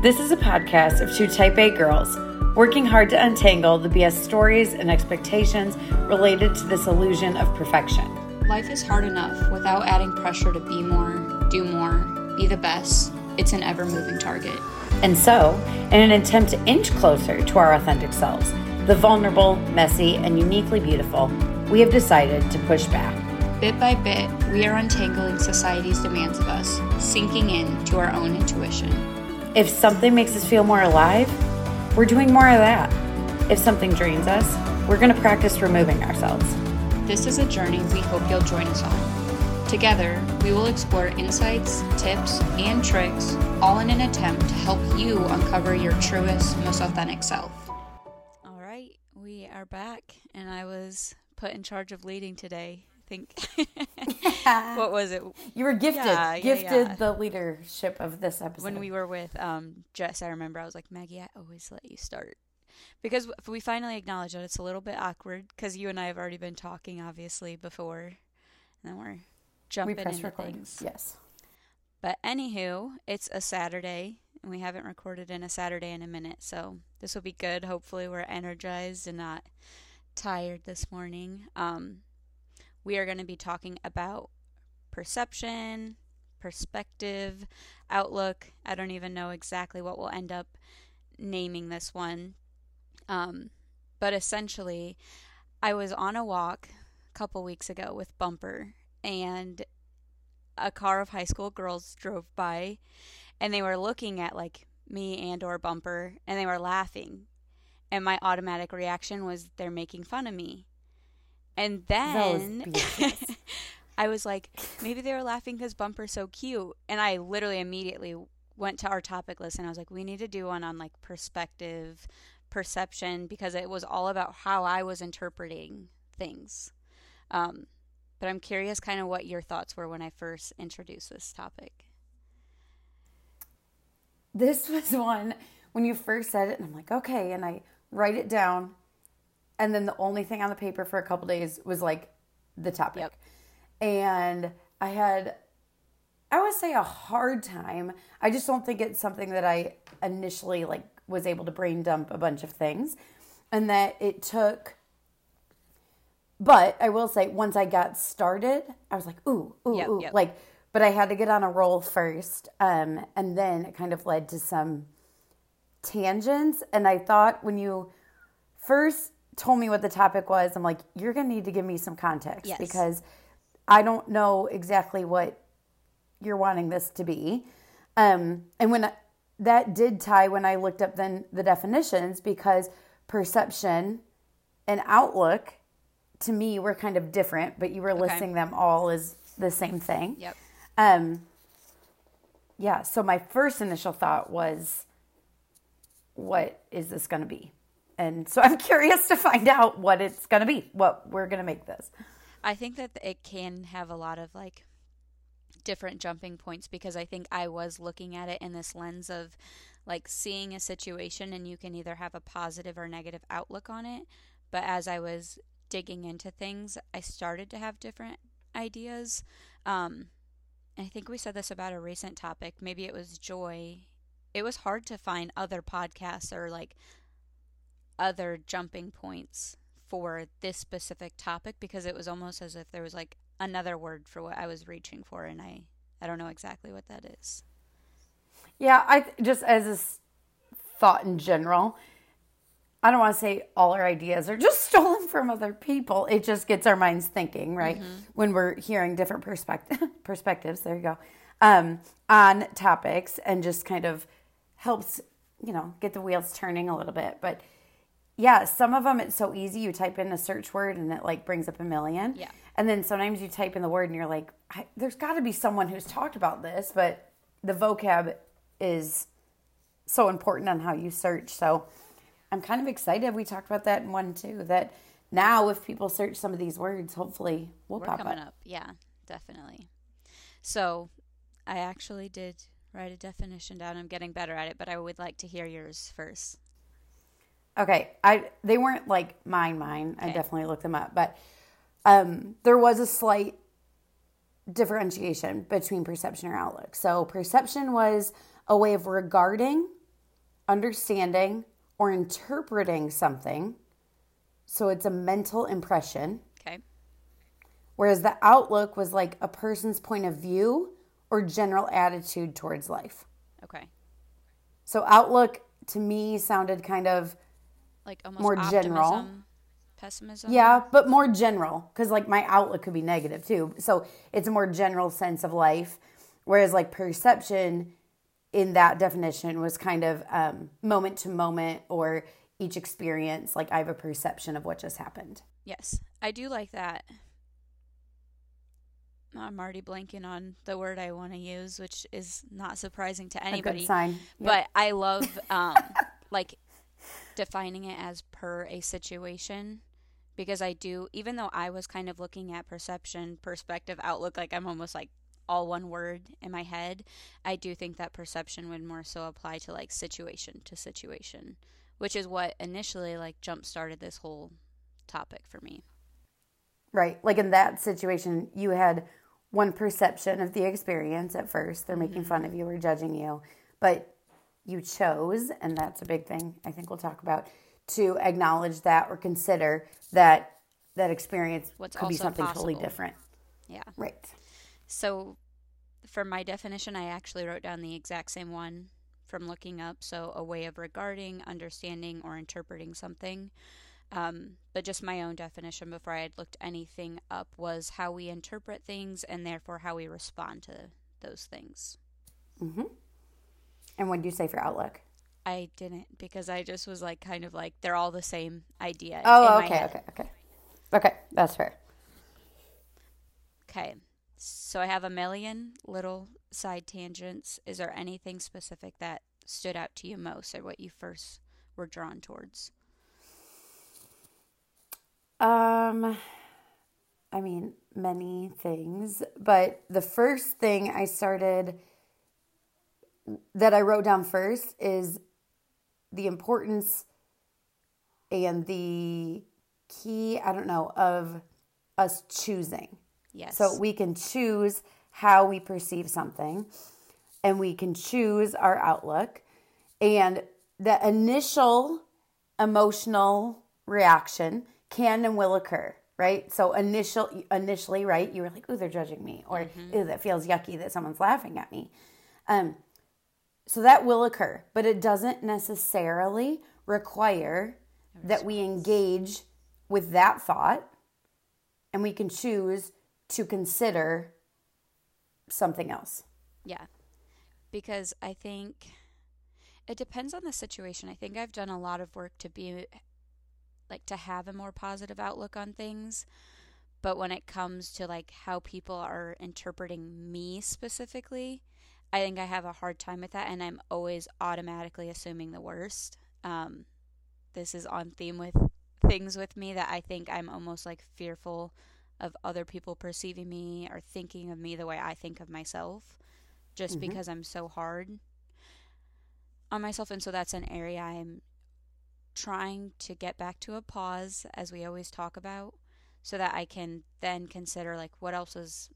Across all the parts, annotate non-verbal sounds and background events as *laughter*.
This is a podcast of two type A girls working hard to untangle the BS stories and expectations related to this illusion of perfection. Life is hard enough without adding pressure to be more, do more, be the best. It's an ever moving target. And so, in an attempt to inch closer to our authentic selves, the vulnerable, messy, and uniquely beautiful, we have decided to push back. Bit by bit, we are untangling society's demands of us, sinking in to our own intuition. If something makes us feel more alive, we're doing more of that. If something drains us, we're going to practice removing ourselves. This is a journey we hope you'll join us on. Together, we will explore insights, tips, and tricks, all in an attempt to help you uncover your truest, most authentic self. All right, we are back, and I was put in charge of leading today. Think. *laughs* *laughs* what was it? You were gifted, Yeah, yeah, gifted yeah. the leadership of this episode. when we were with um, Jess, I remember I was like, Maggie, I always let you start. Because if we finally acknowledge that it's a little bit awkward, because you and I have already been talking, obviously, before, and then we're we jumping press into record. things. Yes. But anywho, it's a Saturday, and we haven't recorded in a Saturday in a minute, so this will be good. Hopefully, we're energized and not tired this morning. Um, we are going to be talking about perception, perspective, outlook. I don't even know exactly what we'll end up naming this one. Um, but essentially, I was on a walk a couple weeks ago with Bumper, and a car of high school girls drove by, and they were looking at like me and or Bumper, and they were laughing, and my automatic reaction was they're making fun of me, and then. *laughs* I was like, maybe they were laughing because Bumper's so cute. And I literally immediately went to our topic list and I was like, we need to do one on like perspective, perception, because it was all about how I was interpreting things. Um, but I'm curious kind of what your thoughts were when I first introduced this topic. This was one when you first said it, and I'm like, okay, and I write it down, and then the only thing on the paper for a couple days was like the topic, Yep. and I had, I would say, a hard time. I just don't think it's something that I initially like was able to brain dump a bunch of things, and that it took. But I will say, once I got started, I was like, ooh, ooh, Yep, ooh, yep. like. But I had to get on a roll first, um, and then it kind of led to some tangents. And I thought when you first told me what the topic was, I'm like, you're going to need to give me some context Yes. because I don't know exactly what you're wanting this to be. Um, and when I, that did tie when I looked up then the definitions because perception and outlook to me were kind of different, but you were listing them all as the same thing. Yep. Um, yeah, so my first initial thought was, what is this going to be? And so I'm *laughs* curious to find out what it's going to be, what we're going to make this. I think that it can have a lot of like different jumping points because I think I was looking at it in this lens of like seeing a situation and you can either have a positive or negative outlook on it. But as I was digging into things, I started to have different ideas. Um, I think we said this about a recent topic. Maybe it was joy. It was hard to find other podcasts or like other jumping points for this specific topic because it was almost as if there was like another word for what I was reaching for and I I don't know exactly what that is. Yeah, I just as a thought in general, I don't want to say all our ideas are just *laughs* stolen from other people. It just gets our minds thinking, right? When we're hearing different perspective *laughs* perspectives, there you go, um, on topics, and just kind of helps, you know, get the wheels turning a little bit. But yeah, some of them it's so easy. You type in a search word and it like brings up a million. Yeah. And then sometimes you type in the word and you're like, I, there's got to be someone who's talked about this, but the vocab is so important on how you search. So I'm kind of excited. We talked about that in one too. That now, if people search some of these words, hopefully we'll We're pop coming up. up. Yeah, definitely. So, I actually did write a definition down. I'm getting better at it, but I would like to hear yours first. Okay, I they weren't like mine. Mine. I definitely looked them up, but um, there was a slight differentiation between perception or outlook. So perception was a way of regarding understanding or interpreting something. So it's a mental impression. Okay. Whereas the outlook was like a person's point of view or general attitude towards life. Okay. So outlook to me sounded kind of Like almost More general. Pessimism. yeah, but more general cuz like my outlook could be negative too. So it's a more general sense of life whereas like perception in that definition was kind of um, moment to moment or each experience like I have a perception of what just happened. Yes, I do like that. I'm already blanking on the word I want to use, which is not surprising to anybody. good sign. Yep. But I love um, *laughs* like defining it as per a situation because I do, even though I was kind of looking at perception, perspective, outlook, like I'm almost like all one word in my head. I do think that perception would more so apply to like situation to situation, which is what initially like jump started this whole topic for me. Right. Like in that situation, you had one perception of the experience at first. They're making mm-hmm. fun of you or judging you, but you chose, and that's a big thing I think we'll talk about, to acknowledge that or consider that that experience What's could be something totally different. Yeah. Right. So, for my definition, I actually wrote down the exact same one from looking up. So, a way of regarding, understanding, or interpreting something. Um, but just my own definition before I had looked anything up was how we interpret things and therefore how we respond to those things. And what do you say for outlook? I didn't because I just was like, kind of like, they're all the same idea. Oh, in my okay, head. okay, okay. Okay, that's fair. Okay. So I have a million little side tangents. Is there anything specific that stood out to you most or what you first were drawn towards? Um, I mean, many things, but the first thing I started that I wrote down first is the importance and the key, I don't know, of us choosing. Yes. So we can choose how we perceive something and we can choose our outlook. And the initial emotional reaction can and will occur, right? So initial initially, right, you were like, "Ooh, they're judging me," or "Ooh, that feels yucky that someone's laughing at me." Um, so that will occur, but it doesn't necessarily require that we engage with that thought and we can choose to consider something else. Yeah. Because I think it depends on the situation. I think I've done a lot of work to be like to have a more positive outlook on things. But when it comes to like how people are interpreting me specifically, I think I have a hard time with that and I'm always automatically assuming the worst. Um, this is on theme with things with me that I think I'm almost like fearful of other people perceiving me or thinking of me the way I think of myself just because I'm so hard on myself and so that's an area I'm trying to get back to a pause as we always talk about so that I can then consider like what else is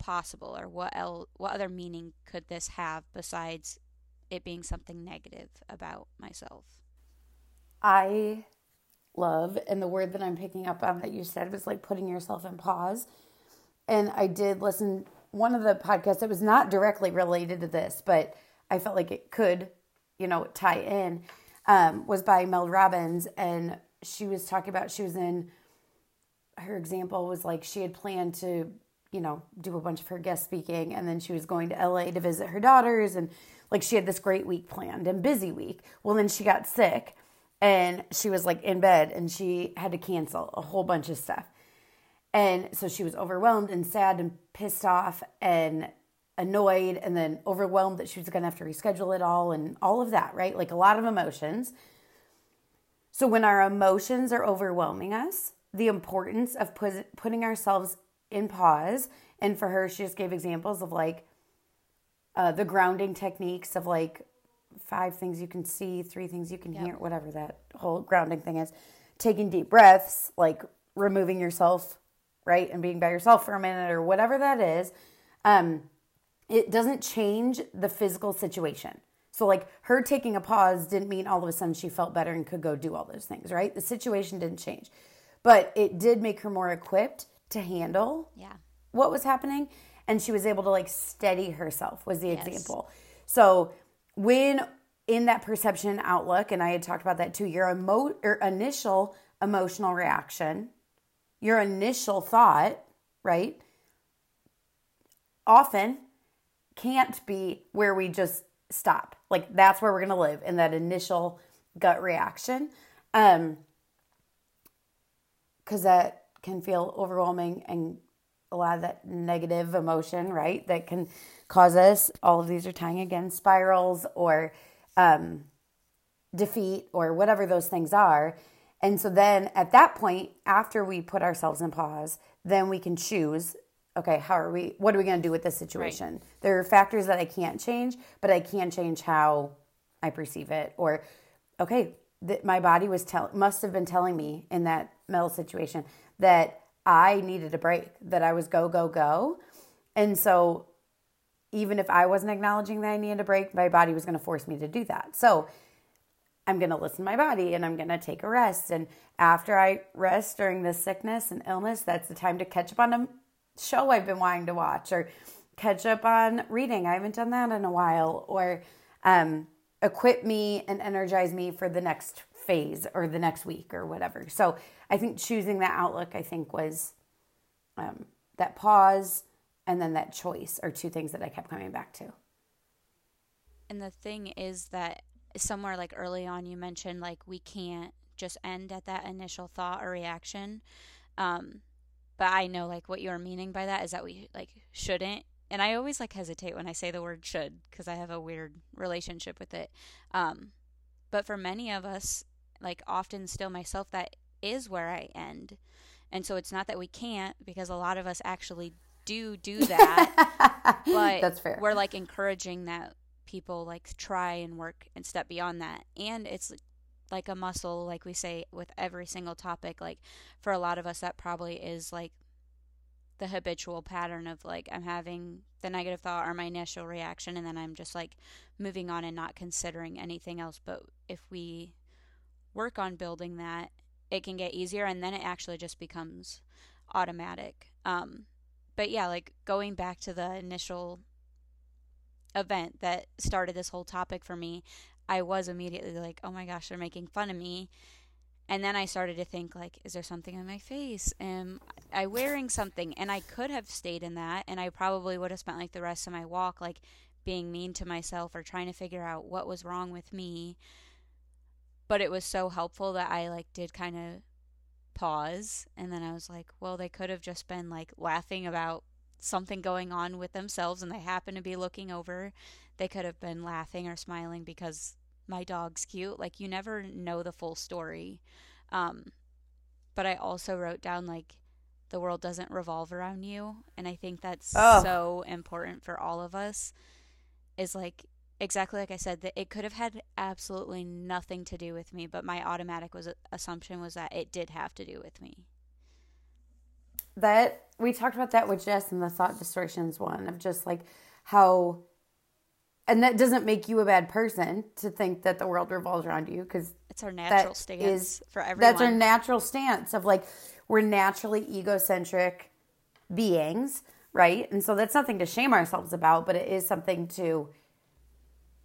possible or what el- what other meaning could this have besides it being something negative about myself. I love, and the word that I'm picking up on that you said was like putting yourself in pause. And I did listen one of the podcasts that was not directly related to this, but I felt like it could, you know, tie in. Um, was by Mel Robbins, and she was talking about she was in. Her example was like she had planned to, you know, do a bunch of her guest speaking, and then she was going to LA to visit her daughters, and like she had this great week planned and busy week. Well, then she got sick, and she was like in bed, and she had to cancel a whole bunch of stuff. And so she was overwhelmed and sad and pissed off and annoyed and then overwhelmed that she was going to have to reschedule it all and all of that, right? Like a lot of emotions. So when our emotions are overwhelming us, the importance of put, putting ourselves in pause. And for her, she just gave examples of like uh, the grounding techniques of like five things you can see, three things you can hear, whatever that whole grounding thing is. Taking deep breaths, like removing yourself, right, and being by yourself for a minute or whatever that is. Um, it doesn't change the physical situation. So, like, her taking a pause didn't mean all of a sudden she felt better and could go do all those things, right? The situation didn't change. But it did make her more equipped to handle Yeah. what was happening. And she was able to, like, steady herself, was the Yes. example. So, when in that perception outlook, and I had talked about that too, your emo- or initial emotional reaction, your initial thought, right, often can't be where we just stop. Like that's where we're going to live in that initial gut reaction. Um cuz that can feel overwhelming and a lot of that negative emotion, right? That can cause us all of these are tying again spirals or um defeat or whatever those things are. And so then at that point, after we put ourselves in pause, then we can choose okay, how are we, what are we going to do with this situation? There are factors that I can't change, but I can change how I perceive it. Or, okay, th- my body was tell, must have been telling me in that metal situation that I needed a break, that I was go, go, go. And so even if I wasn't acknowledging that I needed a break, my body was going to force me to do that. So I'm going to listen to my body and I'm going to take a rest. And after I rest during this sickness and illness, that's the time to catch up on a show I've been wanting to watch or catch up on reading. I haven't done that in a while. Or um, equip me and energize me for the next phase or the next week or whatever. So I think choosing that outlook, I think, was um, that pause and then that choice are two things that I kept coming back to. And the thing is that somewhere like early on, you mentioned like we can't just end at that initial thought or reaction. Um, but I know like what you're meaning by that is that we like shouldn't. And I always like hesitate when I say the word should because I have a weird relationship with it. Um, but for many of us, like often still myself, that is where I end. And so it's not that we can't because a lot of us actually do do that. *laughs* but That's fair. we're like encouraging that people like try and work and step beyond that and it's like a muscle like we say with every single topic like for a lot of us that probably is like the habitual pattern of like i'm having the negative thought or my initial reaction and then i'm just like moving on and not considering anything else but if we work on building that it can get easier and then it actually just becomes automatic um but yeah like going back to the initial event that started this whole topic for me, I was immediately like, oh my gosh, they're making fun of me. And then I started to think like, is there something on my face? Am I wearing something? And I could have stayed in that and I probably would have spent like the rest of my walk like being mean to myself or trying to figure out what was wrong with me. But it was so helpful that I like did kind of pause and then I was like, well, they could have just been like laughing about something going on with themselves and they happen to be looking over, they could have been laughing or smiling because my dog's cute. Like you never know the full story. Um, but I also wrote down like the world doesn't revolve around you, and I think that's Oh. so important for all of us. Is like exactly like I said that it could have had absolutely nothing to do with me, but my automatic was uh, assumption was that it did have to do with me. that we talked about that with Jess in the thought distortions one of just like how and that doesn't make you a bad person to think that the world revolves around you because It's our natural stance for everyone. that's our natural stance of like we're naturally egocentric beings right and so that's nothing to shame ourselves about but it is something to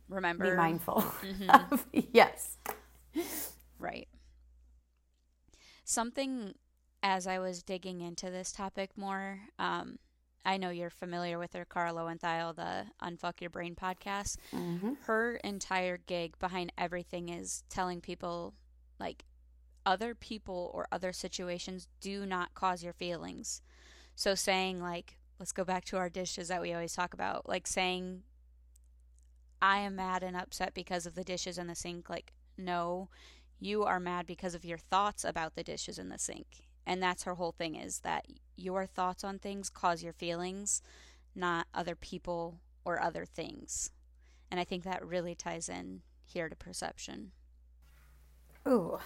Remember, be mindful Mm-hmm. of *laughs* yes Right. Something as I was digging into this topic more, um, I know you're familiar with her, Kara Loewentheil, the Unfuck Your Brain podcast. Her entire gig behind everything is telling people, like, other people or other situations do not cause your feelings. So saying, like, let's go back to our dishes that we always talk about, like saying, I am mad and upset because of the dishes in the sink. Like, no, you are mad because of your thoughts about the dishes in the sink. And that's her whole thing is that your thoughts on things cause your feelings, not other people or other things. And I think that really ties in here to perception. Ooh,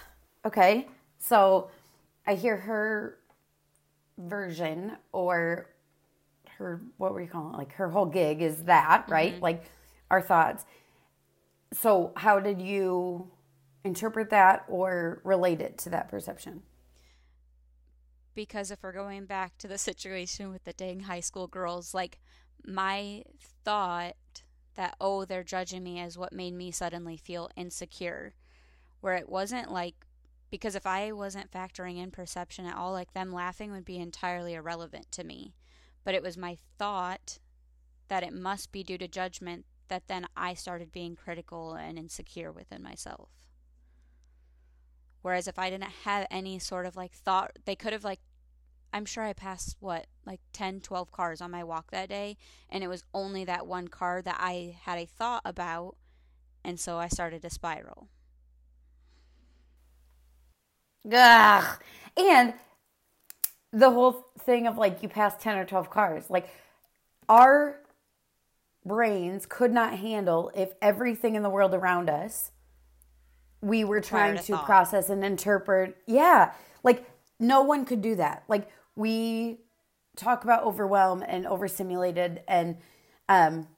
okay. So I hear her version or her, what were you calling it? Like her whole gig is that, right? Mm-hmm. Like our thoughts. so how did you interpret that or relate it to that perception? Because if we're going back to the *laughs* situation with the dang high school girls, like my thought that, oh, they're judging me as what made me suddenly feel insecure, where it wasn't like, because if I wasn't factoring in perception at all, like them laughing would be entirely irrelevant to me. But it was my thought that it must be due to judgment that then I started being critical and insecure within myself. Whereas if I didn't have any sort of like thought, they could have like, I'm sure I passed what, like 10, 12 cars on my walk that day. And it was only that one car that I had a thought about. And so I started to spiral. Ugh. And the whole thing of like you pass 10 or 12 cars, like our brains could not handle if everything in the world around us we were trying to, to process and interpret. Yeah. Like no one could do that. Like we talk about overwhelm and overstimulated and um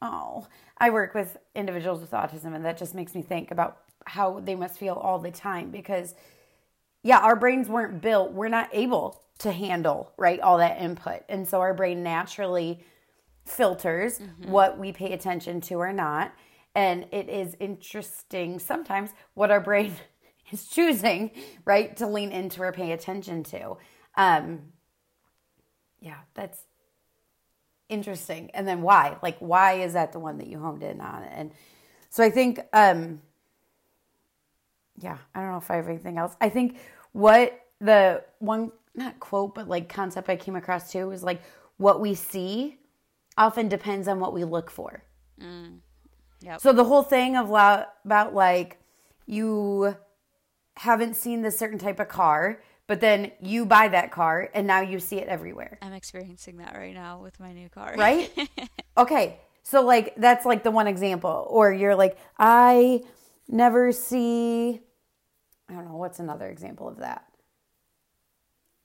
oh, I work with individuals with autism and that just makes me think about how they must feel all the time because yeah, our brains weren't built. We're not able to handle, right, all that input. And so our brain naturally filters mm-hmm. what we pay attention to or not. And it is interesting sometimes what our brain *laughs* is choosing, right, to lean into or pay attention to. Um, yeah, that's interesting. And then why? Like, why is that the one that you honed in on? And so I think, um, yeah, I don't know if I have anything else. I think what the one, not quote, but like concept I came across too was like what we see often depends on what we look for. Mm. Yep. So the whole thing of about like you haven't seen this certain type of car, but then you buy that car and now you see it everywhere. I'm experiencing that right now with my new car. Right? *laughs* okay. So like that's like the one example or you're like I never see I don't know what's another example of that.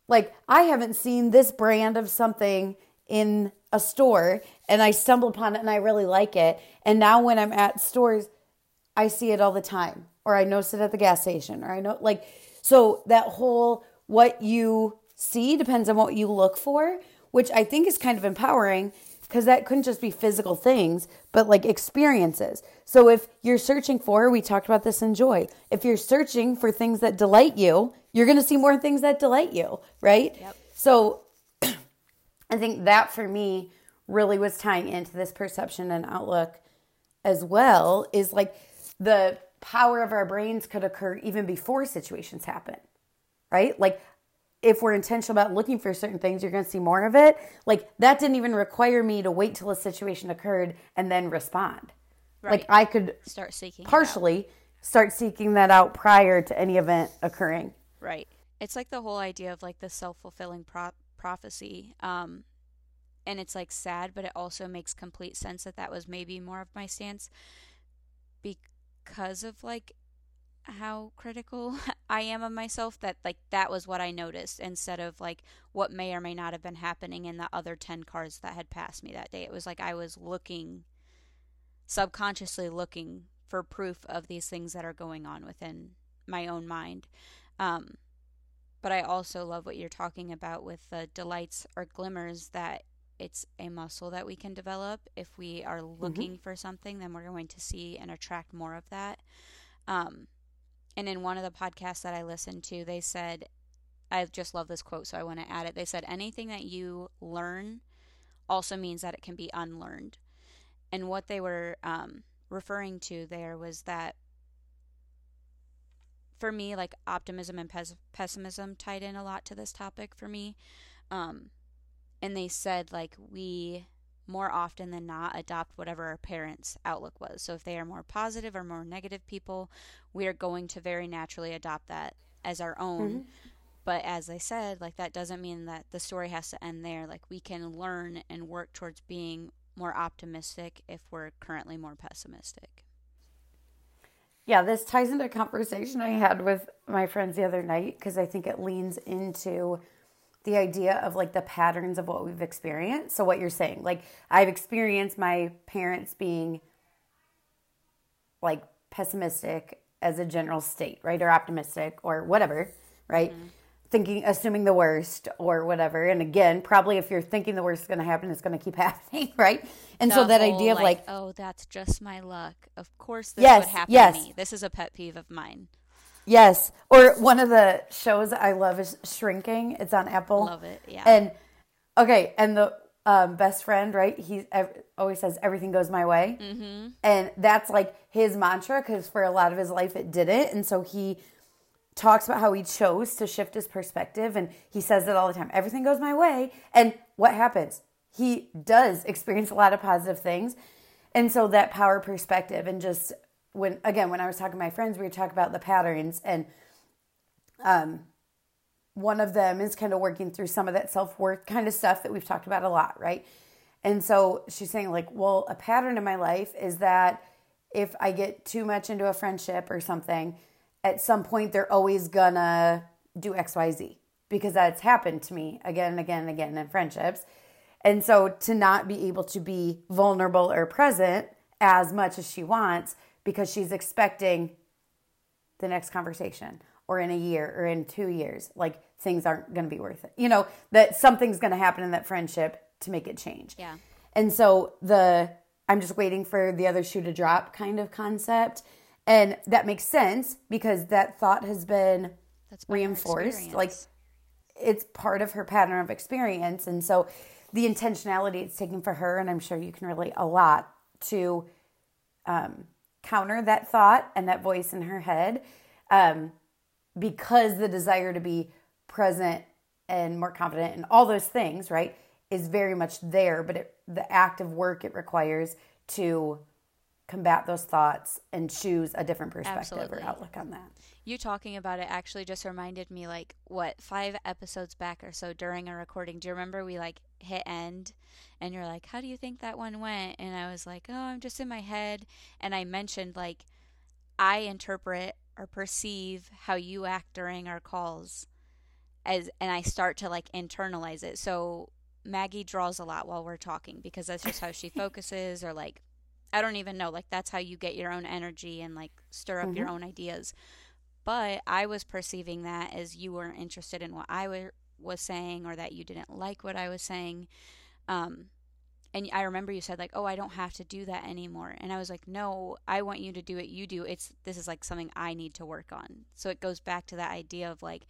Like I haven't seen this brand of something in a store and I stumble upon it and I really like it. And now when I'm at stores, I see it all the time, or I notice it at the gas station, or I know, like, so that whole what you see depends on what you look for, which I think is kind of empowering because that couldn't just be physical things, but like experiences. So if you're searching for, we talked about this in joy, if you're searching for things that delight you, you're going to see more things that delight you, right? Yep. So I think that for me really was tying into this perception and outlook as well is like the power of our brains could occur even before situations happen, right? Like if we're intentional about looking for certain things, you're going to see more of it. Like that didn't even require me to wait till a situation occurred and then respond. Right. Like I could start seeking partially start seeking that out prior to any event occurring. Right. It's like the whole idea of like the self fulfilling pro- prophecy. Um, and it's like sad, but it also makes complete sense that that was maybe more of my stance because of like how critical *laughs* I am of myself that like that was what I noticed instead of like what may or may not have been happening in the other 10 cars that had passed me that day. It was like I was looking subconsciously looking for proof of these things that are going on within my own mind. Um, but I also love what you're talking about with the delights or glimmers that it's a muscle that we can develop. If we are mm-hmm. looking mm-hmm. for something, then we're going to see and attract more of that. Um, and in one of the podcasts that I listened to, they said, I just love this quote, so I want to add it. They said, anything that you learn also means that it can be unlearned. And what they were um, referring to there was that for me, like optimism and pes- pessimism tied in a lot to this topic for me. Um, and they said like we more often than not adopt whatever our parents' outlook was. So if they are more positive or more negative people, we are going to very naturally adopt that as our own. Mm-hmm. But as I said, like that doesn't mean that the story has to end there. Like we can learn and work towards being more optimistic if we're currently more pessimistic yeah, this ties into a conversation I had with my friends the other night because I think it leans into the idea of like the patterns of what we've experienced. So, what you're saying, like, I've experienced my parents being like pessimistic as a general state, right? Or optimistic or whatever, right? Mm-hmm. Thinking, assuming the worst or whatever. And again, probably if you're thinking the worst is going to happen, it's going to keep *laughs* happening, right? And the so that idea of like, like, oh, that's just my luck. Of course, this yes, would happen yes. to me. This is a pet peeve of mine. Yes. Or one of the shows I love is Shrinking. It's on Apple. Love it. Yeah. And okay, and the um, best friend, right? He always says everything goes my way, mm-hmm. and that's like his mantra because for a lot of his life it didn't, and so he talks about how he chose to shift his perspective, and he says it all the time. Everything goes my way, and what happens? He does experience a lot of positive things, and so that power perspective, and just when again when I was talking to my friends, we were talking about the patterns and um one of them is kind of working through some of that self worth kind of stuff that we've talked about a lot, right? And so she's saying, like, well, a pattern in my life is that if I get too much into a friendship or something, at some point they're always gonna do XYZ because that's happened to me again and again and again in friendships. And so to not be able to be vulnerable or present as much as she wants because she's expecting the next conversation or in a year or in two years. Like things aren't going to be worth it. You know, that something's going to happen in that friendship to make it change. Yeah. And so the I'm just waiting for the other shoe to drop kind of concept. And that makes sense because that thought has been That's reinforced. Like it's part of her pattern of experience. And so the intentionality it's taking for her, and I'm sure you can relate a lot to um, counter that thought and that voice in her head. Um, because the desire to be present and more confident and all those things, right, is very much there, but it, the active work it requires to combat those thoughts and choose a different perspective Absolutely. or outlook on that. You talking about it actually just reminded me like what, 5 episodes back or so during a recording. Do you remember we like hit end and you're like, "How do you think that one went?" And I was like, "Oh, I'm just in my head." And I mentioned like I interpret or perceive how you act during our calls as and I start to like internalize it. So Maggie draws a lot while we're talking because that's just how she *laughs* focuses or like I don't even know like that's how you get your own energy and like stir up mm-hmm. your own ideas. But I was perceiving that as you weren't interested in what I w- was saying or that you didn't like what I was saying. Um, and I remember you said like, "Oh, I don't have to do that anymore." And I was like, "No, I want you to do what you do. It's this is like something I need to work on." So it goes back to that idea of like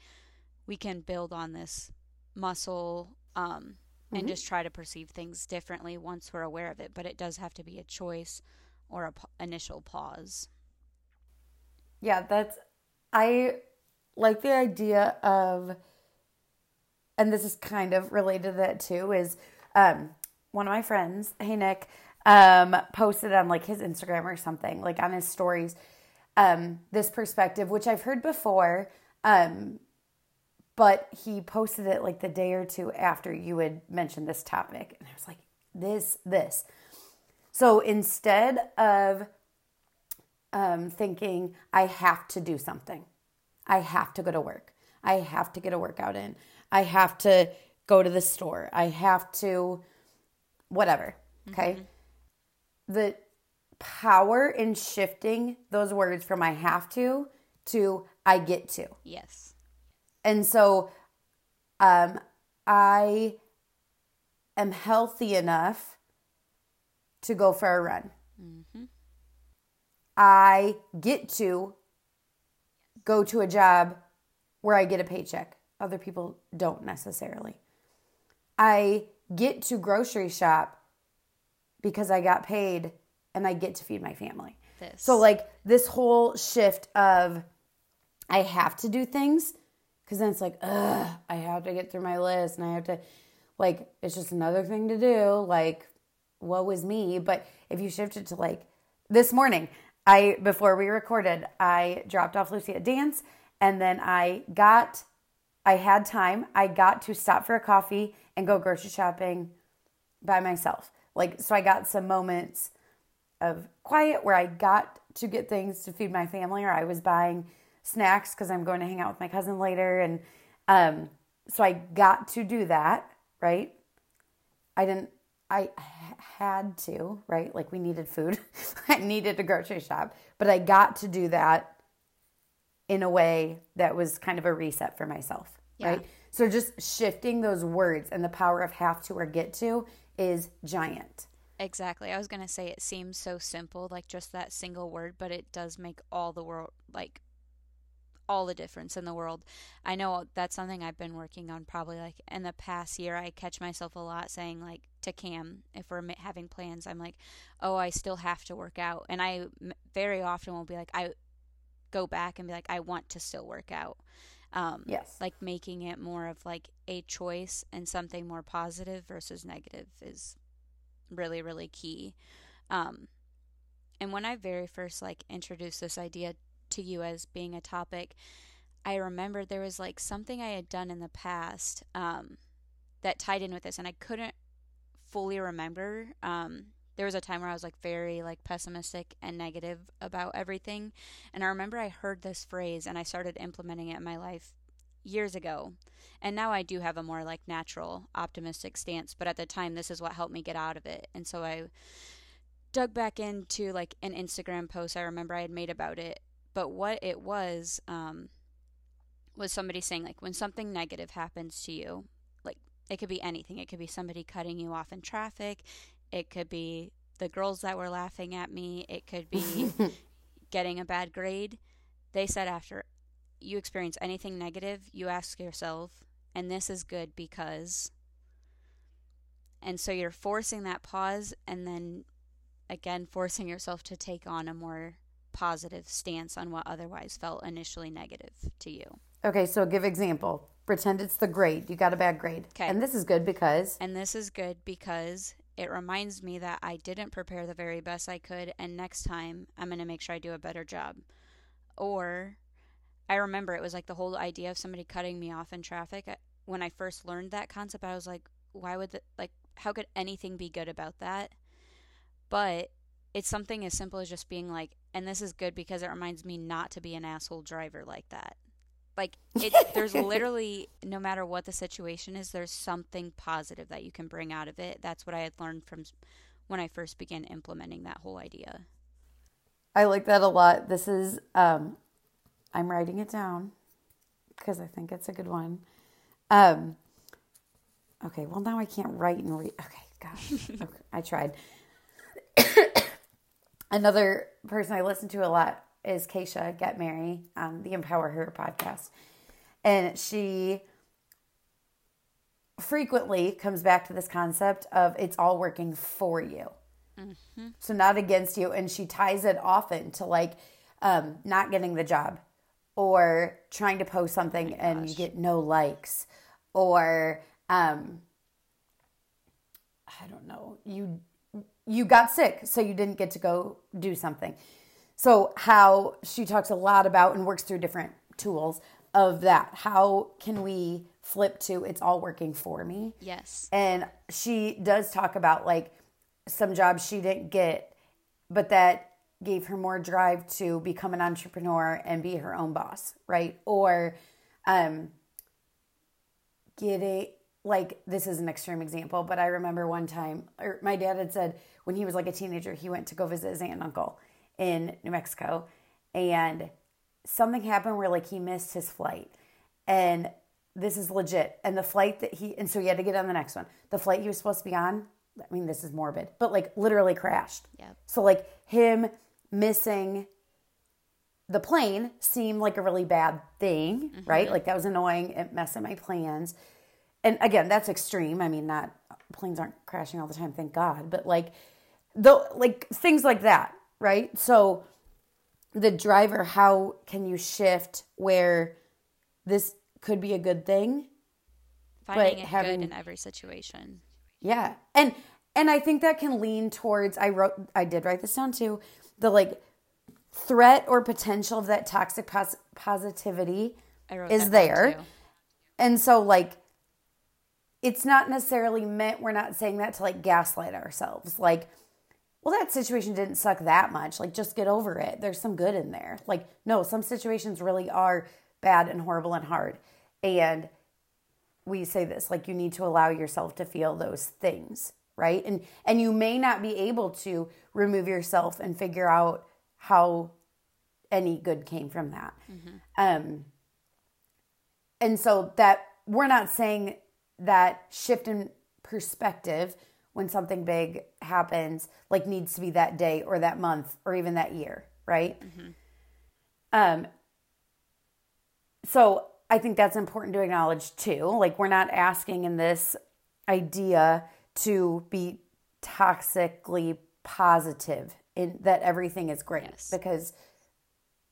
we can build on this muscle um, mm-hmm. and just try to perceive things differently once we're aware of it, but it does have to be a choice or a p- initial pause. Yeah, that's I like the idea of and this is kind of related to that too is um one of my friends, hey Nick, um, posted on like his Instagram or something, like on his stories, um, this perspective, which I've heard before, um, but he posted it like the day or two after you had mentioned this topic. And I was like, this, this. So instead of um, thinking, I have to do something, I have to go to work, I have to get a workout in, I have to go to the store, I have to whatever. Okay. Mm-hmm. The power in shifting those words from I have to to I get to. Yes. And so um, I am healthy enough to go for a run. Mm-hmm. I get to go to a job where I get a paycheck. Other people don't necessarily. I get to grocery shop because I got paid and I get to feed my family. This. So like this whole shift of I have to do things because then it's like, ugh, I have to get through my list and I have to like it's just another thing to do. Like, what was me? But if you shift it to like this morning, I before we recorded, I dropped off Lucy at dance and then I got I had time. I got to stop for a coffee and go grocery shopping by myself. Like, so I got some moments of quiet where I got to get things to feed my family, or I was buying snacks because I'm going to hang out with my cousin later. And um, so I got to do that, right? I didn't, I had to, right? Like we needed food. *laughs* I needed a grocery shop, but I got to do that in a way that was kind of a reset for myself, yeah. right? So just shifting those words and the power of have to or get to is giant. Exactly. I was going to say it seems so simple, like just that single word, but it does make all the world, like all the difference in the world. I know that's something I've been working on probably like in the past year. I catch myself a lot saying like to Cam if we're having plans, I'm like, "Oh, I still have to work out." And I very often will be like I go back and be like, "I want to still work out." Um, yes. Like making it more of like a choice and something more positive versus negative is really, really key. Um, and when I very first like introduced this idea to you as being a topic, I remembered there was like something I had done in the past um, that tied in with this, and I couldn't fully remember. Um, there was a time where I was like very like pessimistic and negative about everything, and I remember I heard this phrase and I started implementing it in my life years ago. And now I do have a more like natural optimistic stance, but at the time this is what helped me get out of it. And so I dug back into like an Instagram post I remember I had made about it but what it was um, was somebody saying like when something negative happens to you like it could be anything. It could be somebody cutting you off in traffic. It could be the girls that were laughing at me. It could be *laughs* getting a bad grade. They said after you experience anything negative you ask yourself and this is good because and so you're forcing that pause and then again forcing yourself to take on a more positive stance on what otherwise felt initially negative to you. Okay, so give example. Pretend it's the grade. You got a bad grade. Okay. And this is good because And this is good because it reminds me that I didn't prepare the very best I could and next time I'm going to make sure I do a better job. Or I remember it was like the whole idea of somebody cutting me off in traffic. When I first learned that concept, I was like, why would the, like how could anything be good about that? But it's something as simple as just being like, and this is good because it reminds me not to be an asshole driver like that. Like it, there's *laughs* literally no matter what the situation is, there's something positive that you can bring out of it. That's what I had learned from when I first began implementing that whole idea. I like that a lot. This is um, I'm writing it down because I think it's a good one. Um, okay, well now I can't write and read. Okay, gosh, *laughs* okay, I tried. Another person I listen to a lot is Keisha Get Mary, um, the Empower Her podcast. And she frequently comes back to this concept of it's all working for you. Mm-hmm. So, not against you. And she ties it often to like um, not getting the job or trying to post something oh and you get no likes or um, I don't know, you you got sick, so you didn't get to go do something. So, how she talks a lot about and works through different tools of that. How can we flip to it's all working for me? Yes. And she does talk about like some jobs she didn't get, but that gave her more drive to become an entrepreneur and be her own boss, right? Or um, get a like this is an extreme example, but I remember one time, or my dad had said when he was like a teenager, he went to go visit his aunt and uncle in New Mexico, and something happened where like he missed his flight, and this is legit. And the flight that he, and so he had to get on the next one. The flight he was supposed to be on, I mean, this is morbid, but like literally crashed. Yeah. So like him missing the plane seemed like a really bad thing, mm-hmm. right? Like that was annoying. It messed up my plans and again, that's extreme. I mean, not planes aren't crashing all the time, thank God, but like the like things like that, right? So the driver, how can you shift where this could be a good thing? Finding it having, good in every situation. Yeah. And and I think that can lean towards I wrote I did write this down too, the like threat or potential of that toxic pos- positivity is there. And so like it's not necessarily meant, we're not saying that to like gaslight ourselves. Like, well, that situation didn't suck that much. Like, just get over it. There's some good in there. Like, no, some situations really are bad and horrible and hard. And we say this like, you need to allow yourself to feel those things, right? And and you may not be able to remove yourself and figure out how any good came from that. Um, and so that we're not saying that shift in perspective when something big happens like needs to be that day or that month or even that year, right? Um, so I think that's important to acknowledge too. Like we're not asking in this idea to be toxically positive in that everything is great Yes. because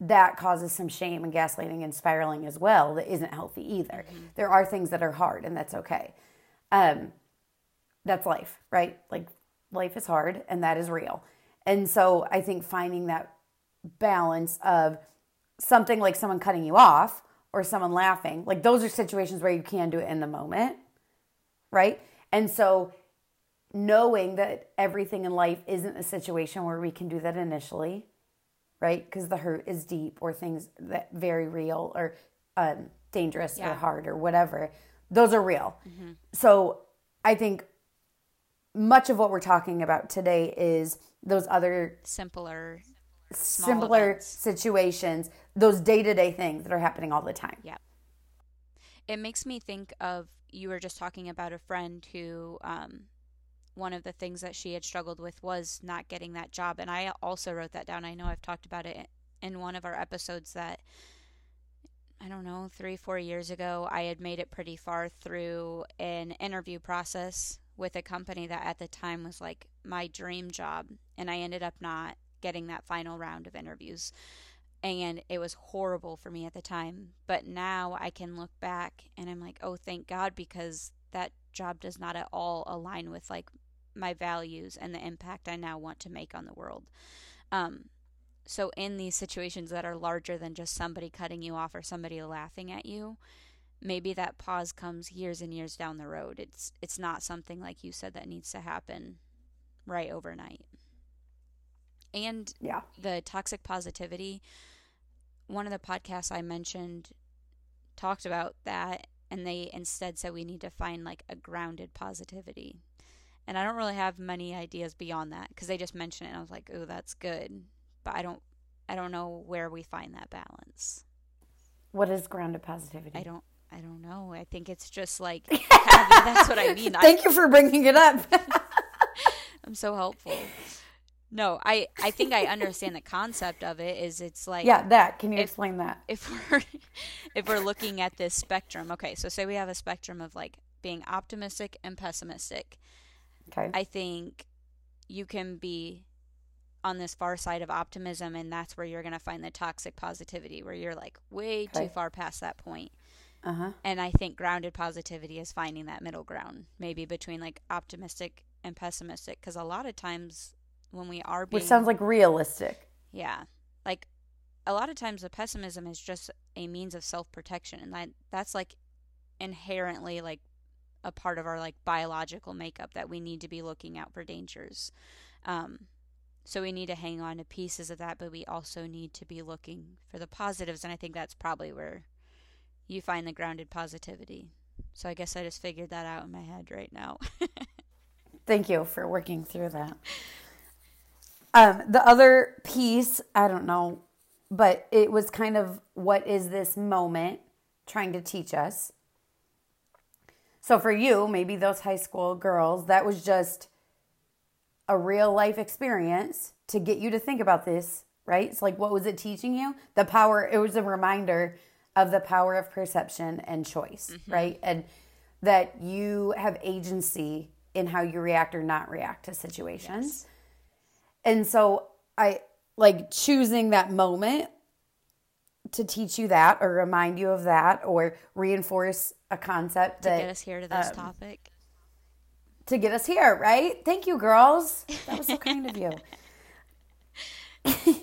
that causes some shame and gaslighting and spiraling as well that isn't healthy either. There are things that are hard and that's okay. Um, that's life, right? Like life is hard and that is real. And so I think finding that balance of something like someone cutting you off or someone laughing, like those are situations where you can do it in the moment, right? And so knowing that everything in life isn't a situation where we can do that initially, right? Because the hurt is deep or things that very real or um, dangerous or Yeah. hard or whatever. Those are real. So I think much of what we're talking about today is those other Simpler. simpler events. situations, those day to day things that are happening all the time. Yeah. It makes me think of you were just talking about a friend who um, one of the things that she had struggled with was not getting that job. And I also wrote that down. I know I've talked about it in one of our episodes that I don't know, three, four years ago, I had made it pretty far through an interview process with a company that at the time was like my dream job. And I ended up not getting that final round of interviews. And it was horrible for me at the time. But now I can look back and I'm like, oh, thank God, because that job does not at all align with like my values and the impact I now want to make on the world. Um, so in these situations that are larger than just somebody cutting you off or somebody laughing at you, maybe that pause comes years and years down the road. It's it's not something like you said that needs to happen right overnight. And Yeah. the toxic positivity, one of the podcasts I mentioned talked about that and they instead said we need to find like a grounded positivity. And I don't really have many ideas beyond that because they just mentioned it and I was like, "Oh, that's good." But I don't I don't know where we find that balance. What is grounded positivity? I don't I don't know. I think it's just like *laughs* having, that's what I mean. I, Thank you for bringing it up. *laughs* I'm so helpful. No, I I think I understand the concept of it is it's like yeah, that. Can you If- explain that? if we're if we're looking at this spectrum. Okay, so say we have a spectrum of like being optimistic and pessimistic. Okay. I think you can be on this far side of optimism and that's where you're going to find the toxic positivity where you're like way too far past that point. Uh huh. And I think grounded positivity is finding that middle ground, maybe between like optimistic and pessimistic because a lot of times when we are being Which sounds like realistic. yeah. Like a lot of times the pessimism is just a means of self-protection and that that's like inherently like a part of our like biological makeup that we need to be looking out for dangers. Um so we need to hang on to pieces of that, but we also need to be looking for the positives and I think that's probably where you find the grounded positivity. So I guess I just figured that out in my head right now. *laughs* Thank you for working through that. Um, the other piece, I don't know, but it was kind of what is this moment trying to teach us? So for you, maybe those high school girls, that was just a real life experience to get you to think about this, right? It's like, what was it teaching you? The power, it was a reminder of the power of perception and choice, mm-hmm. right? And that you have agency in how you react or not react to situations. And so I like choosing that moment to teach you that or remind you of that or reinforce a concept to that get us here to this um, topic. to get us here, right? Thank you, girls. That was so *laughs* kind of you. *laughs*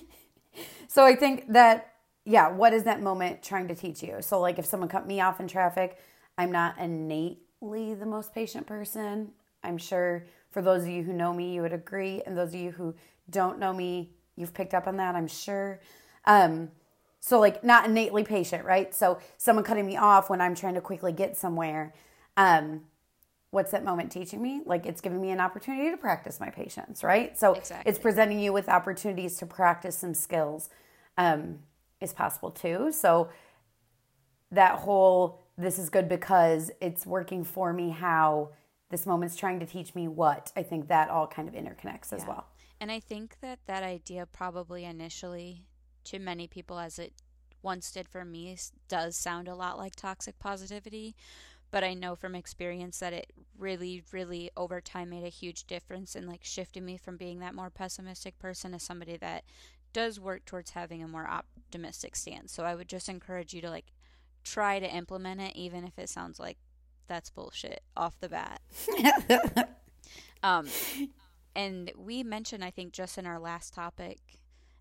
so I think that, yeah, what is that moment trying to teach you? So, like, if someone cut me off in traffic, I'm not innately the most patient person. I'm sure for those of you who know me, you would agree. And those of you who don't know me, you've picked up on that, I'm sure. Um, so, like, not innately patient, right? So, someone cutting me off when I'm trying to quickly get somewhere. Um, what's that moment teaching me? Like it's giving me an opportunity to practice my patience, right? So Exactly. it's presenting you with opportunities to practice some skills um, is possible too. So that whole this is good because it's working for me how this moment's trying to teach me what i think that all kind of interconnects as Yeah. well And I think that that idea probably initially to many people as it once did for me does sound a lot like toxic positivity, but I know from experience that it really really over time made a huge difference in like shifting me from being that more pessimistic person to somebody that does work towards having a more optimistic stance. So I would just encourage you to like try to implement it even if it sounds like that's bullshit off the bat. *laughs* Um, and we mentioned, I think, just in our last topic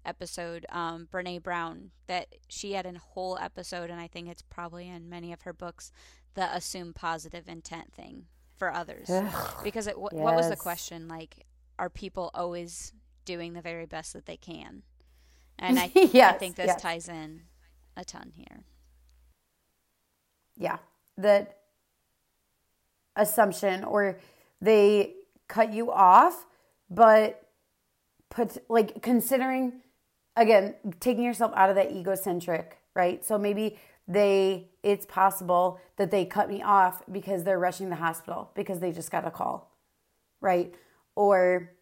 episode, um, Brene Brown, that she had a whole episode, and I think it's probably in many of her books, the assume positive intent thing for others. because it, wh- what was the question? Like, are people always doing the very best that they can? And I, *laughs* I Yes, think this yes. ties in a ton here. yeah that assumption or they cut you off but put like considering again taking yourself out of that egocentric right so maybe they it's possible that they cut me off because they're rushing the hospital because they just got a call right or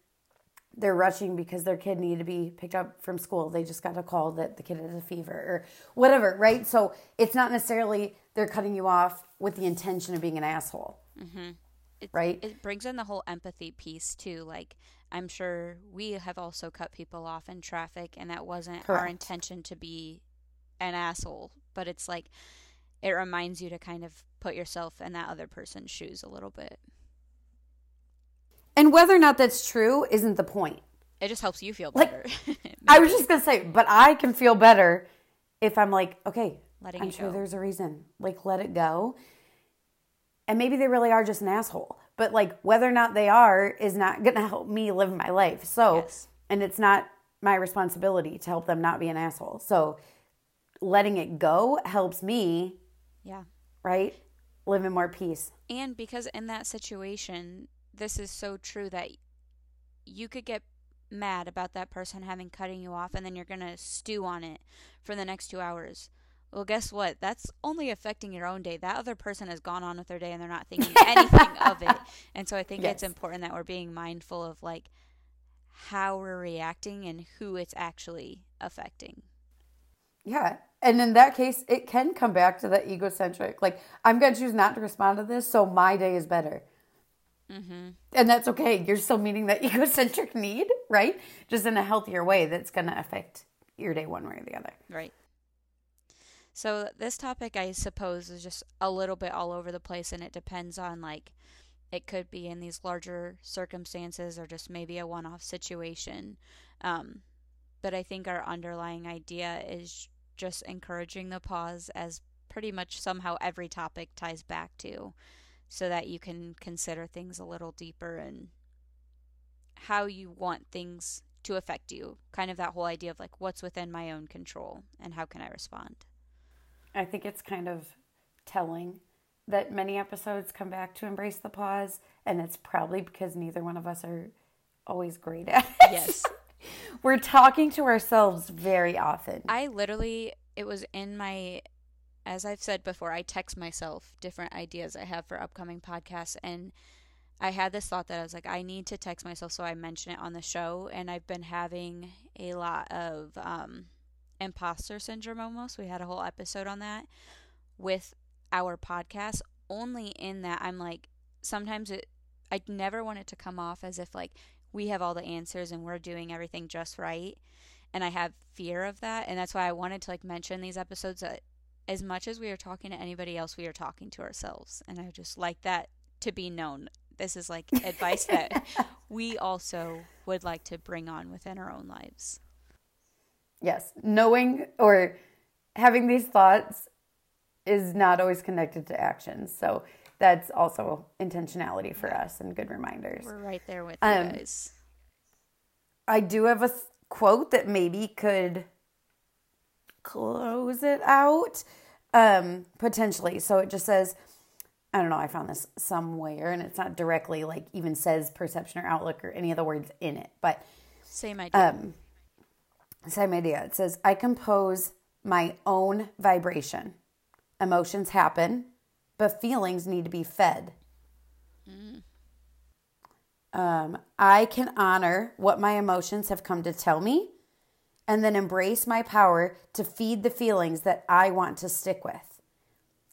they're rushing because their kid needed to be picked up from school. They just got a call that the kid has a fever or whatever, right? So it's not necessarily they're cutting you off with the intention of being an asshole, mm-hmm. It, right? it brings in the whole empathy piece too like i'm sure we have also cut people off in traffic and that wasn't our intention to be an asshole but it's like it reminds you to kind of put yourself in that other person's shoes a little bit And whether or not that's true isn't the point. it just helps you feel better. Like, *laughs* I was just gonna say, but I can feel better if I'm like, okay, Letting I'm it sure go. there's a reason. Like, let it go. And maybe they really are just an asshole. But like, whether or not they are is not gonna *laughs* help me live my life. So, Yes. and it's not my responsibility to help them not be an asshole. So, letting it go helps me, yeah right? Live in more peace. And because in that situation, this is so true that you could get mad about that person having cutting you off and then you're going to stew on it for the next 2 hours. Well, guess what? That's only affecting your own day. That other person has gone on with their day and they're not thinking *laughs* anything of it. And so I think it's important that we're being mindful of like how we're reacting and who it's actually affecting. Yeah. And in that case, it can come back to that egocentric. Like, I'm going to choose not to respond to this, so my day is better. Mm-hmm. And that's okay. You're still meeting that *laughs* egocentric need, right? Just in a healthier way that's going to affect your day one way or the other. Right. So this topic, I suppose, is just a little bit all over the place, and it depends on like it could be in these larger circumstances or just maybe a one-off situation. Um, but I think our underlying idea is just encouraging the pause, as pretty much somehow every topic ties back to, so that you can consider things a little deeper and how you want things to affect you. Kind of that whole idea of like what's within my own control and how can I respond. I think it's kind of telling that many episodes come back to embrace the pause, and it's probably because neither one of us are always great at it. Yes. *laughs* We're talking to ourselves very often. I literally, it was in my, as I've said before, I text myself different ideas I have for upcoming podcasts. And I had this thought that I was like, I need to text myself. So I mention it on the show. And I've been having a lot of um, imposter syndrome almost. We had a whole episode on that with our podcast. Only in that I'm like, sometimes it, I never want it to come off as if like we have all the answers and we're doing everything just right and I have fear of that, and that's why I wanted to like mention these episodes that as much as we are talking to anybody else, we are talking to ourselves, and I just like that to be known. This is like advice that *laughs* we also would like to bring on within our own lives. Yes, knowing or having these thoughts is not always connected to actions. So that's also intentionality for us and good reminders. We're right there with you Um, guys. I do have a th- quote that maybe could close it out um, potentially. So it just says, I don't know, I found this somewhere and it's not directly like even says perception or outlook or any of the words in it, but Same idea. um, same idea. It says, I compose my own vibration. Emotions happen, but feelings need to be fed. Um, I can honor what my emotions have come to tell me and then embrace my power to feed the feelings that I want to stick with.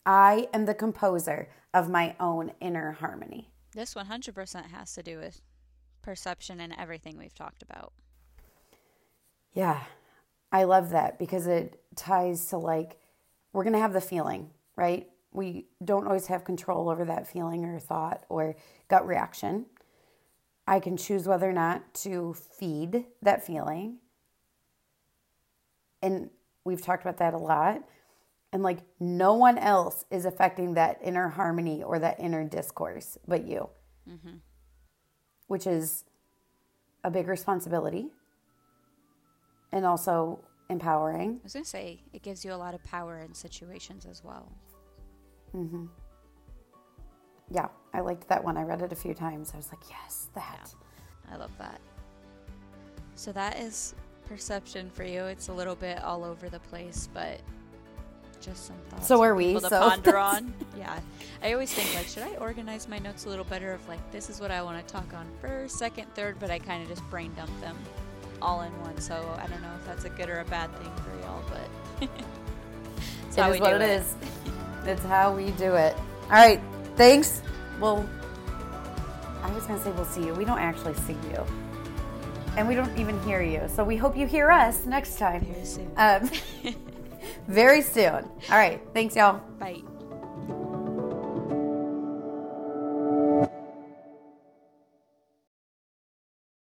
I am the composer of my own inner harmony. this 100% has to do with perception and everything we've talked about. Yeah, I love that because it ties to like, we're going to have the feeling, right? We don't always have control over that feeling or thought or gut reaction. I can choose whether or not to feed that feeling. And we've talked about that a lot. And like, no one else is affecting that inner harmony or that inner discourse but you, mm-hmm. which is a big responsibility and also empowering. I was going to say, it gives you a lot of power in situations as well. Mhm. Yeah, I liked that one. I read it a few times. I was like, yes, that. I love that. So that is perception for you. It's a little bit all over the place, but just some thoughts. So are we, To so- ponder on. *laughs* Yeah, I always think like, should I organize my notes a little better? Of like, this is what I want to talk on first, second, third, but I kind of just brain dump them all in one. So I don't know if that's a good or a bad thing for y'all, but *laughs* it's It how is we what do it is. It's how we do it. All right, thanks. Well, I was going to say we'll see you. We don't actually see you. And we don't even hear you. So we hope you hear us next time. Very soon. Um, *laughs* very soon. All right, thanks, y'all. Bye.